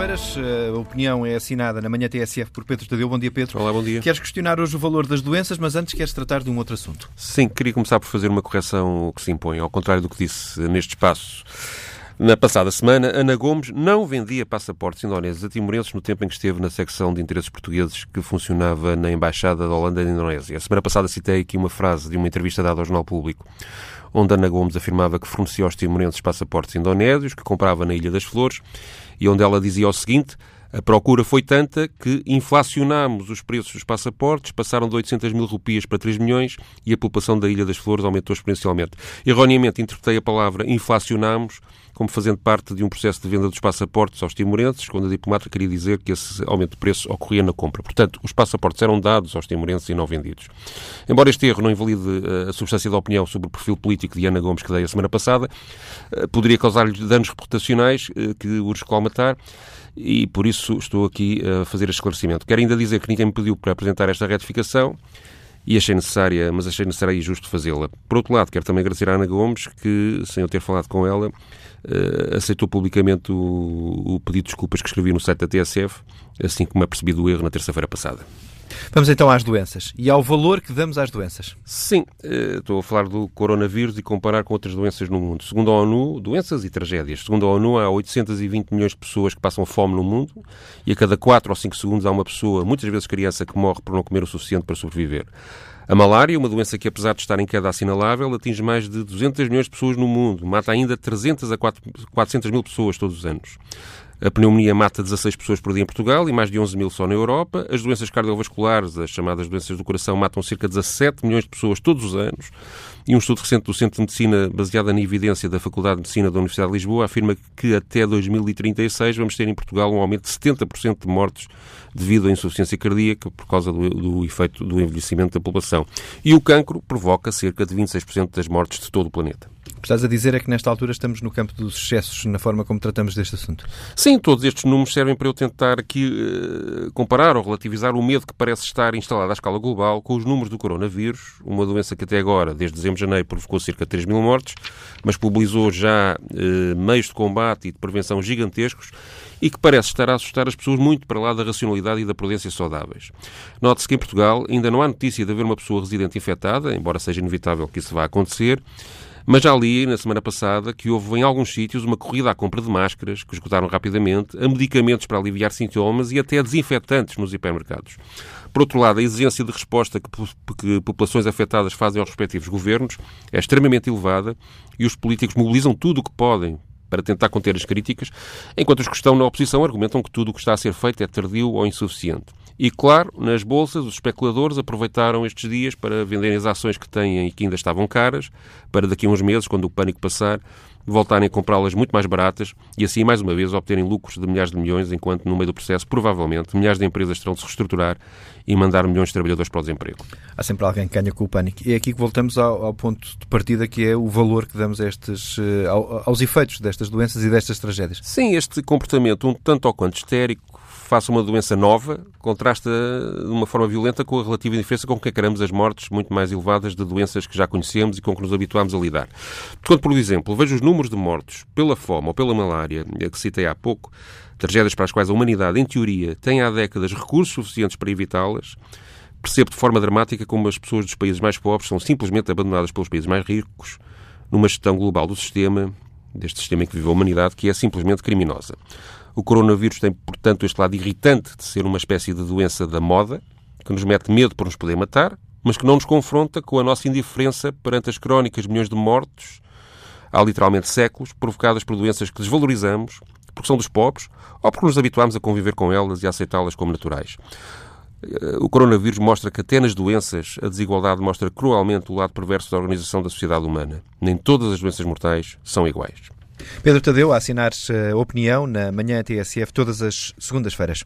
segundas-feiras. A opinião é assinada na manhã TSF por Pedro Tadeu. Bom dia, Pedro. Olá, bom dia. Queres questionar hoje o valor das doenças, mas antes queres tratar de um outro assunto. Sim, queria começar por fazer uma correção que se impõe, ao contrário do que disse neste espaço. Na passada semana, Ana Gomes não vendia passaportes indonésios a timorenses no tempo em que esteve na secção de interesses portugueses que funcionava na Embaixada da Holanda na Indonésia. A semana passada citei aqui uma frase de uma entrevista dada ao Jornal Público, onde Ana Gomes afirmava que fornecia aos timorenses passaportes indonésios, que comprava na Ilha das Flores, e onde ela dizia o seguinte: a procura foi tanta que inflacionámos os preços dos passaportes, passaram de 800 mil rupias para 3 milhões e a população da Ilha das Flores aumentou exponencialmente. Erroneamente interpretei a palavra inflacionámos como fazendo parte de um processo de venda dos passaportes aos timorenses, quando a diplomata queria dizer que esse aumento de preço ocorria na compra. Portanto, os passaportes eram dados aos timorenses e não vendidos. Embora este erro não invalide eh, a substância da opinião sobre o perfil político de Ana Gomes que dei a semana passada, eh, poderia causar-lhe danos reputacionais eh, que urge colmatar e por isso estou aqui a fazer este esclarecimento. Quero ainda dizer que ninguém me pediu para apresentar esta retificação e achei necessária, mas achei necessário e justo fazê-la. Por outro lado, quero também agradecer à Ana Gomes que, sem eu ter falado com ela, uh, aceitou publicamente o, o, pedido de desculpas que escrevi no site da TSF, assim como apercebi do erro na terça-feira passada. Vamos então às doenças e ao valor que damos às doenças. Sim, uh, estou a falar do coronavírus e comparar com outras doenças no mundo. Segundo a ONU, doenças e tragédias. Segundo a ONU, há 820 milhões de pessoas que passam fome no mundo e a cada 4 ou 5 segundos há uma pessoa, muitas vezes criança, que morre por não comer o suficiente para sobreviver. A malária, uma doença que, apesar de estar em queda assinalável, atinge mais de 200 milhões de pessoas no mundo, mata ainda 300 a 400 mil pessoas todos os anos. A pneumonia mata 16 pessoas por dia em Portugal e mais de 11 mil só na Europa. As doenças cardiovasculares, as chamadas doenças do coração, matam cerca de 17 milhões de pessoas todos os anos. E um estudo recente do Centro de Medicina, baseado na evidência da Faculdade de Medicina da Universidade de Lisboa, afirma que até 2036 vamos ter em Portugal um aumento de 70% de mortes devido à insuficiência cardíaca por causa do, do efeito do envelhecimento da população. E o cancro provoca cerca de 26% das mortes de todo o planeta. O que estás a dizer é que nesta altura estamos no campo dos excessos na forma como tratamos deste assunto. Sim, todos estes números servem para eu tentar aqui uh, comparar ou relativizar o medo que parece estar instalado à escala global com os números do coronavírus, uma doença que até agora, desde dezembro de janeiro, provocou cerca de 3 mil mortes, mas mobilizou já uh, meios de combate e de prevenção gigantescos e que parece estar a assustar as pessoas muito para lá da racionalidade e da prudência saudáveis. Note-se que em Portugal ainda não há notícia de haver uma pessoa residente infectada, embora seja inevitável que isso vá acontecer, mas já li na semana passada que houve em alguns sítios uma corrida à compra de máscaras, que esgotaram rapidamente, a medicamentos para aliviar sintomas e até desinfetantes nos hipermercados. Por outro lado, a exigência de resposta que, que populações afetadas fazem aos respectivos governos é extremamente elevada e os políticos mobilizam tudo o que podem para tentar conter as críticas, enquanto os que estão na oposição argumentam que tudo o que está a ser feito é tardio ou insuficiente. E, claro, nas bolsas, os especuladores aproveitaram estes dias para venderem as ações que têm e que ainda estavam caras, para daqui a uns meses, quando o pânico passar, voltarem a comprá-las muito mais baratas e assim, mais uma vez, obterem lucros de milhares de milhões, enquanto, no meio do processo, provavelmente, milhares de empresas terão de se reestruturar e mandar milhões de trabalhadores para o desemprego. Há sempre alguém que ganha com o pânico. E é aqui que voltamos ao, ao ponto de partida, que é o valor que damos a estes, eh, aos efeitos destas doenças e destas tragédias. Sim, este comportamento um tanto ou quanto histérico, face a uma doença nova, contrasta de uma forma violenta com a relativa indiferença com que encaramos as mortes muito mais elevadas de doenças que já conhecemos e com que nos habituámos a lidar. Quando, por exemplo, vejo os números de mortos pela fome ou pela malária, que citei há pouco, tragédias para as quais a humanidade, em teoria, tem há décadas recursos suficientes para evitá-las, percebo de forma dramática como as pessoas dos países mais pobres são simplesmente abandonadas pelos países mais ricos numa gestão global do sistema, deste sistema em que vive a humanidade, que é simplesmente criminosa. O coronavírus tem, portanto, este lado irritante de ser uma espécie de doença da moda, que nos mete medo por nos poder matar, mas que não nos confronta com a nossa indiferença perante as crónicas milhões de mortos, há literalmente séculos, provocadas por doenças que desvalorizamos, porque são dos pobres, ou porque nos habituámos a conviver com elas e a aceitá-las como naturais. O coronavírus mostra que até nas doenças a desigualdade mostra cruelmente o lado perverso da organização da sociedade humana. Nem todas as doenças mortais são iguais. Pedro Tadeu, a assinar a opinião na manhã TSF todas as segundas-feiras.